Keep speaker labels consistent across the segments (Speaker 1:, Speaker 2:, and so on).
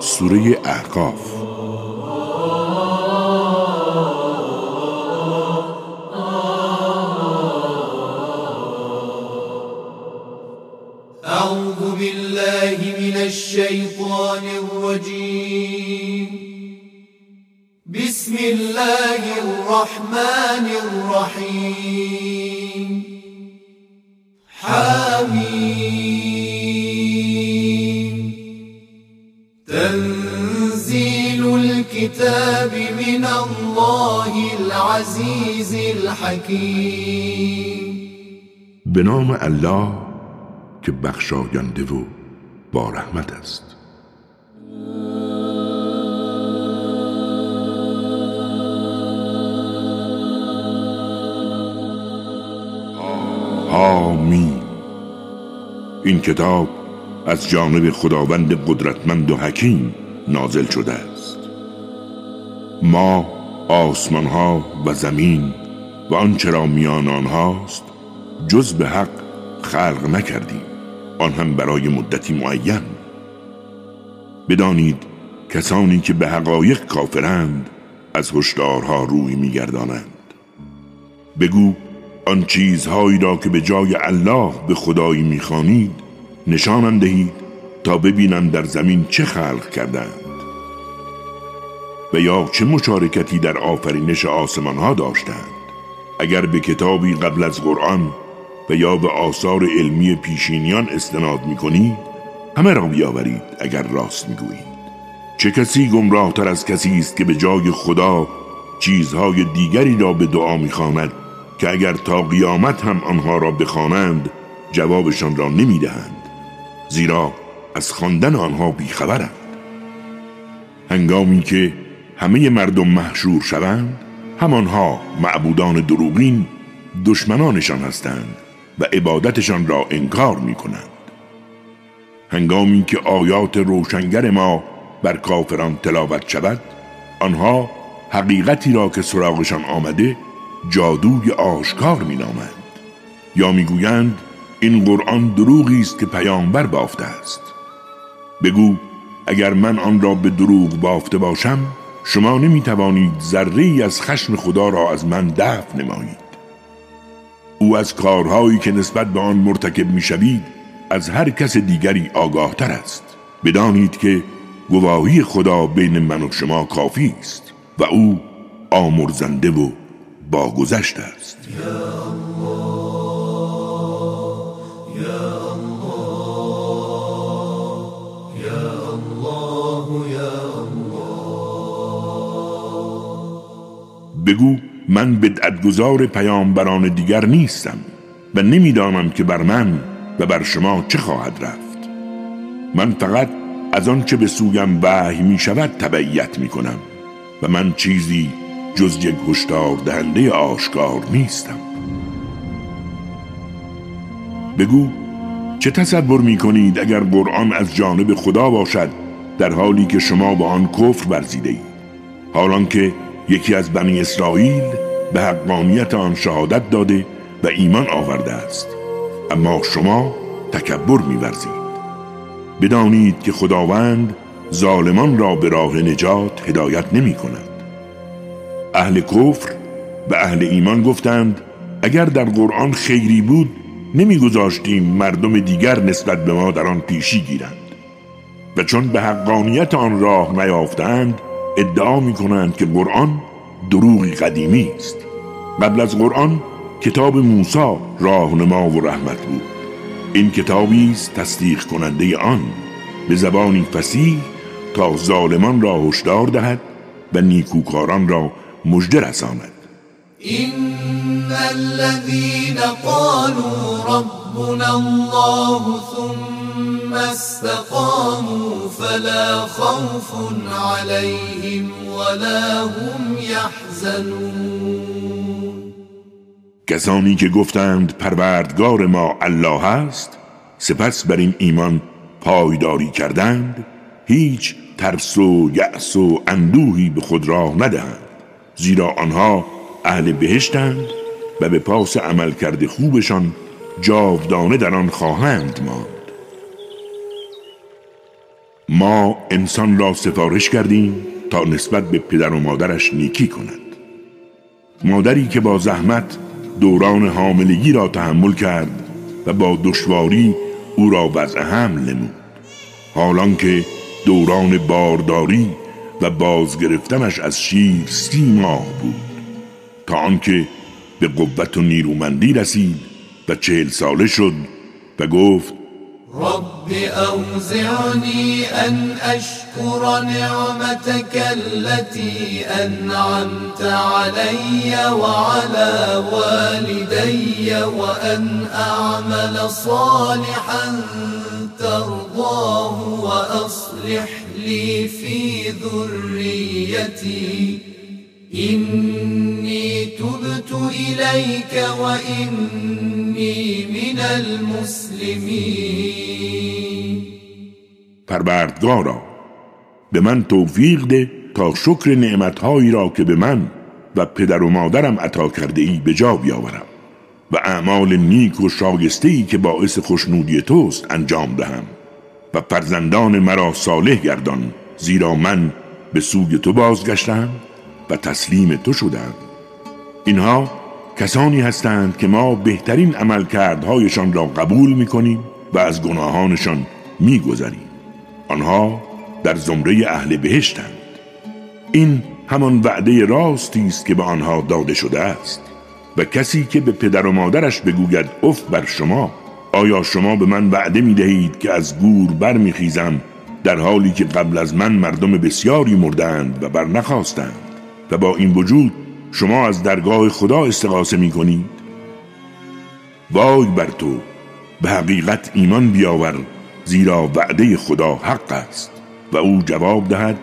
Speaker 1: سوره احقاف بسم الله الرحمن الرحيم حمیم تنزيل الكتاب من الله العزيز الحكيم به
Speaker 2: الله که بخشاینده و با رحمت است این کتاب از جانب خداوند قدرتمند و حکیم نازل شده است ما آسمان ها و زمین و آنچه را میان آنهاست جز به حق خلق نکردیم آن هم برای مدتی معین بدانید کسانی که به حقایق کافرند از هشدارها روی میگردانند بگو آن چیزهایی را که به جای الله به خدایی میخوانید نشانم دهید تا ببینم در زمین چه خلق کردند و یا چه مشارکتی در آفرینش آسمان ها داشتند اگر به کتابی قبل از قرآن و یا به آثار علمی پیشینیان استناد میکنید همه را بیاورید اگر راست میگویید چه کسی گمراه تر از کسی است که به جای خدا چیزهای دیگری را به دعا میخواند که اگر تا قیامت هم آنها را بخوانند جوابشان را نمیدهند زیرا از خواندن آنها بیخبرند هنگامی که همه مردم محشور شوند همانها معبودان دروغین دشمنانشان هستند و عبادتشان را انکار می کنند هنگامی که آیات روشنگر ما بر کافران تلاوت شود آنها حقیقتی را که سراغشان آمده جادوی آشکار مینامند یا میگویند این قرآن دروغی است که پیامبر بافته است بگو اگر من آن را به دروغ بافته باشم شما نمی توانید ذره از خشم خدا را از من دفع نمایید او از کارهایی که نسبت به آن مرتکب می شوید از هر کس دیگری آگاه تر است بدانید که گواهی خدا بین من و شما کافی است و او آمرزنده و گذشت است بگو من بدعتگذار پیامبران دیگر نیستم و نمیدانم که بر من و بر شما چه خواهد رفت من فقط از آنچه به سویم وحی می شود تبعیت می کنم و من چیزی جز یک هشدار دهنده آشکار نیستم بگو چه تصور می کنید اگر قرآن از جانب خدا باشد در حالی که شما با آن کفر ورزیده اید حالان که یکی از بنی اسرائیل به حقانیت آن شهادت داده و ایمان آورده است اما شما تکبر ورزید بدانید که خداوند ظالمان را به راه نجات هدایت نمی کند اهل کفر به اهل ایمان گفتند اگر در قرآن خیری بود نمیگذاشتیم مردم دیگر نسبت به ما در آن پیشی گیرند و چون به حقانیت آن راه نیافتند ادعا می کنند که قرآن دروغی قدیمی است قبل از قرآن کتاب موسی راهنما و رحمت بود این کتابی است تصدیق کننده آن به زبانی فسیح تا ظالمان را هشدار دهد و نیکوکاران را مژده رساند این الذين قالوا ربنا الله ثم استقاموا فلا خوف عليهم ولا هم يحزنون کسانی که گفتند پروردگار ما الله است سپس بر این ایمان پایداری کردند هیچ ترس و یأس و اندوهی به خود راه ندهند زیرا آنها اهل بهشتند و به پاس عمل کرده خوبشان جاودانه در آن خواهند ماند ما انسان را سفارش کردیم تا نسبت به پدر و مادرش نیکی کند مادری که با زحمت دوران حاملگی را تحمل کرد و با دشواری او را وضع حمل نمود حالان که دوران بارداری و بازگرفتنش از شیر سی ماه بود تا آنکه به قوت و نیرومندی رسید و چهل ساله شد و گفت
Speaker 1: رب اوزعنی ان اشکر نعمتك التي انعمت علی وعلى والدی وان اعمل صالحا ترضاه واصلح لي في ذريتي إني تبت إليك وإني من المسلمين
Speaker 2: پروردگارا به من توفیق ده تا شکر نعمتهایی را که به من و پدر و مادرم عطا کرده ای به جا بیاورم و اعمال نیک و شاگسته ای که باعث خوشنودی توست انجام دهم و فرزندان مرا صالح گردان زیرا من به سوی تو بازگشتم و تسلیم تو شدم اینها کسانی هستند که ما بهترین کردهایشان را قبول میکنیم و از گناهانشان میگذریم آنها در زمره اهل بهشتند این همان وعده راستی است که به آنها داده شده است و کسی که به پدر و مادرش بگوید اف بر شما آیا شما به من وعده می دهید که از گور بر می خیزم در حالی که قبل از من مردم بسیاری مردند و برنخواستند و با این وجود شما از درگاه خدا استقاسه می کنید وای بر تو به حقیقت ایمان بیاور زیرا وعده خدا حق است و او جواب دهد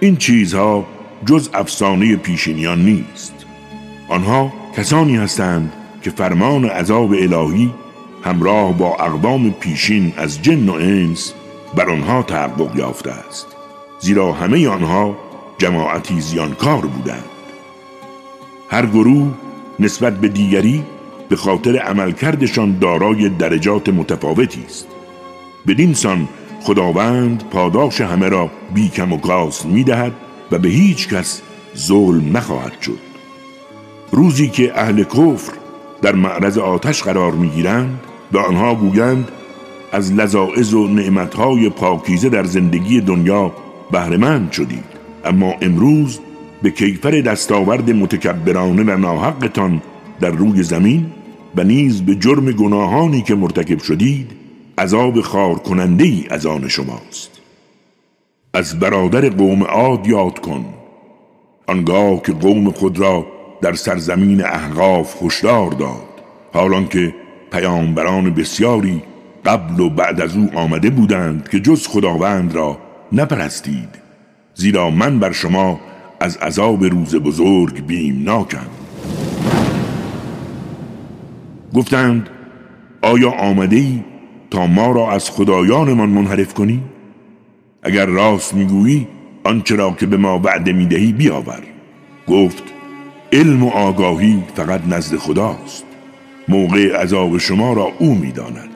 Speaker 2: این چیزها جز افسانه پیشینیان نیست آنها کسانی هستند که فرمان عذاب الهی همراه با اقوام پیشین از جن و انس بر آنها تحقق یافته است زیرا همه آنها جماعتی زیانکار بودند هر گروه نسبت به دیگری به خاطر عملکردشان دارای درجات متفاوتی است بدین سان خداوند پاداش همه را بی و می دهد و به هیچ کس ظلم نخواهد شد روزی که اهل کفر در معرض آتش قرار می گیرند به آنها گویند از لذاعز و نعمتهای پاکیزه در زندگی دنیا بهرهمند شدید اما امروز به کیفر دستاورد متکبرانه و ناحقتان در روی زمین و نیز به جرم گناهانی که مرتکب شدید عذاب خار کننده ای از آن شماست از برادر قوم عاد یاد کن آنگاه که قوم خود را در سرزمین احقاف هشدار داد که پیامبران بسیاری قبل و بعد از او آمده بودند که جز خداوند را نپرستید زیرا من بر شما از عذاب روز بزرگ بیمناکم گفتند آیا آمده ای تا ما را از خدایانمان منحرف کنی؟ اگر راست میگویی آنچه را که به ما وعده میدهی بیاور گفت علم و آگاهی فقط نزد خداست موقع عذاب شما را او میداند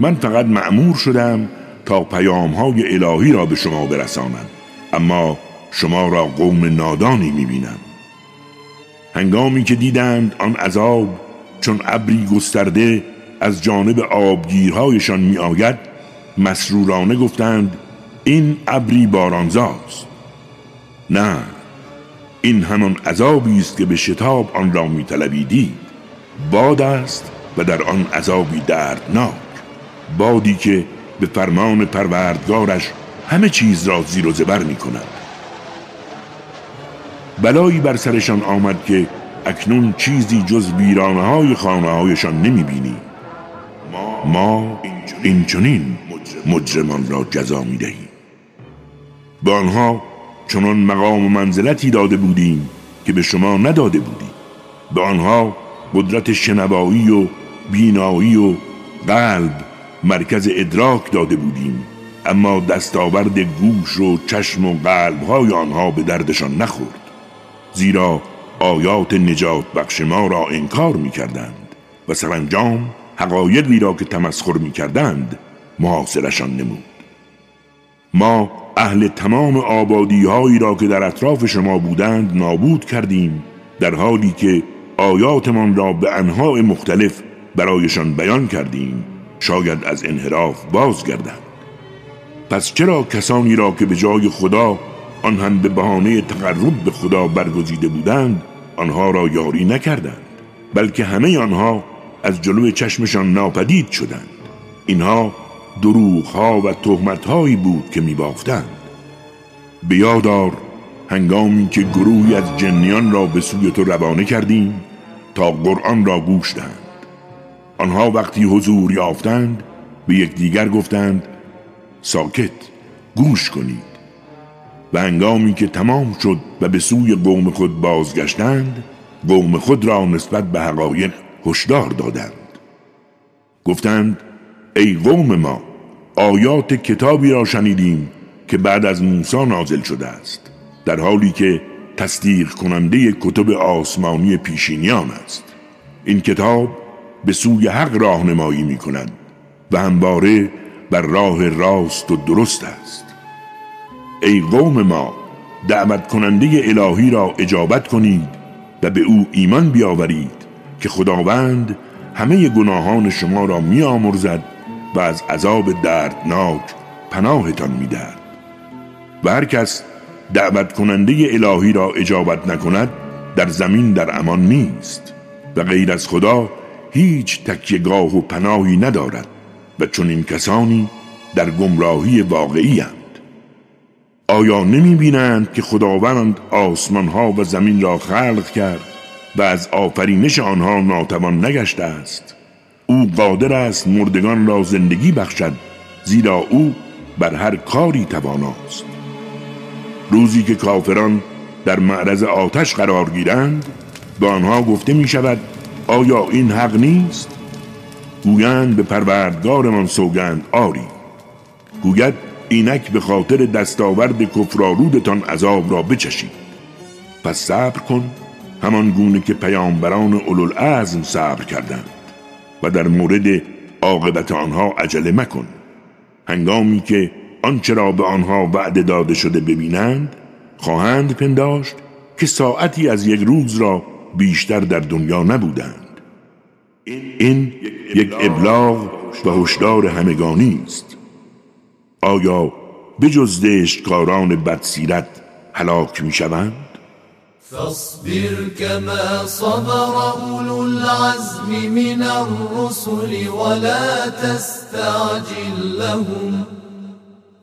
Speaker 2: من فقط معمور شدم تا پیام های الهی را به شما برسانم اما شما را قوم نادانی بینم هنگامی که دیدند آن عذاب چون ابری گسترده از جانب آبگیرهایشان می آید مسرورانه گفتند این ابری بارانزاست نه این همان عذابی است که به شتاب آن را می باد است و در آن عذابی دردناک بادی که به فرمان پروردگارش همه چیز را زیر و زبر می کند بلایی بر سرشان آمد که اکنون چیزی جز ویرانه های خانه هایشان نمی بینی. ما اینچنین مجرمان را جزا می دهیم به آنها چنان مقام و منزلتی داده بودیم که به شما نداده بودیم به آنها قدرت شنوایی و بینایی و قلب مرکز ادراک داده بودیم اما دستاورد گوش و چشم و قلب های آنها به دردشان نخورد زیرا آیات نجات بخش ما را انکار می کردند و سرانجام حقایقی را که تمسخر می کردند محاصرشان نمود ما اهل تمام آبادی هایی را که در اطراف شما بودند نابود کردیم در حالی که آیاتمان را به انهای مختلف برایشان بیان کردیم شاید از انحراف بازگردند پس چرا کسانی را که به جای خدا آن هم به بهانه تقرب به خدا برگزیده بودند آنها را یاری نکردند بلکه همه آنها از جلوی چشمشان ناپدید شدند اینها دروغها و هایی بود که میبافتند بیادار هنگامی که گروهی از جنیان را به سوی تو روانه کردیم تا قرآن را گوش دهند آنها وقتی حضور یافتند به یکدیگر گفتند ساکت گوش کنید و انگامی که تمام شد و به سوی قوم خود بازگشتند قوم خود را نسبت به حقایق هشدار دادند گفتند ای قوم ما آیات کتابی را شنیدیم که بعد از موسی نازل شده است در حالی که تصدیق کننده کتب آسمانی پیشینیان است این کتاب به سوی حق راهنمایی می کند و همواره بر راه راست و درست است ای قوم ما دعوت کننده الهی را اجابت کنید و به او ایمان بیاورید که خداوند همه گناهان شما را می آمرزد و از عذاب دردناک پناهتان می دهد و هر دعوت کننده الهی را اجابت نکند در زمین در امان نیست و غیر از خدا هیچ تکیگاه و پناهی ندارد و چون این کسانی در گمراهی واقعی هند. آیا نمی بینند که خداوند آسمان و زمین را خلق کرد و از آفرینش آنها ناتوان نگشته است او قادر است مردگان را زندگی بخشد زیرا او بر هر کاری تواناست روزی که کافران در معرض آتش قرار گیرند به آنها گفته می شود آیا این حق نیست؟ گویند به پروردگارمان سوگند آری گوید اینک به خاطر دستاورد کفرارودتان عذاب را بچشید پس صبر کن همان گونه که پیامبران اولوالعزم صبر کردند و در مورد عاقبت آنها عجله مکن هنگامی که آنچه را به آنها وعده داده شده ببینند خواهند پنداشت که ساعتی از یک روز را بیشتر در دنیا نبودند این یک ابلاغ و هشدار همگانی است آیا بجز دشتکاران بدسیرت هلاک می شوند؟
Speaker 1: فاصبر كما صبر أولو العزم من الرسل ولا تستعجل لهم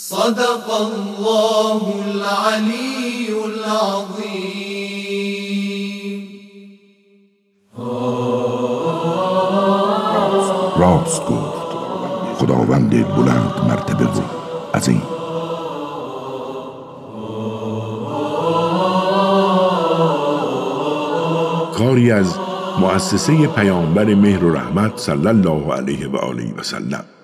Speaker 1: صدق الله العلي
Speaker 2: العظيم راست گفت خداوند بلند مرتبه و عظیم کاری از مؤسسه پیامبر مهر و رحمت صلی الله علیه و آله و سلم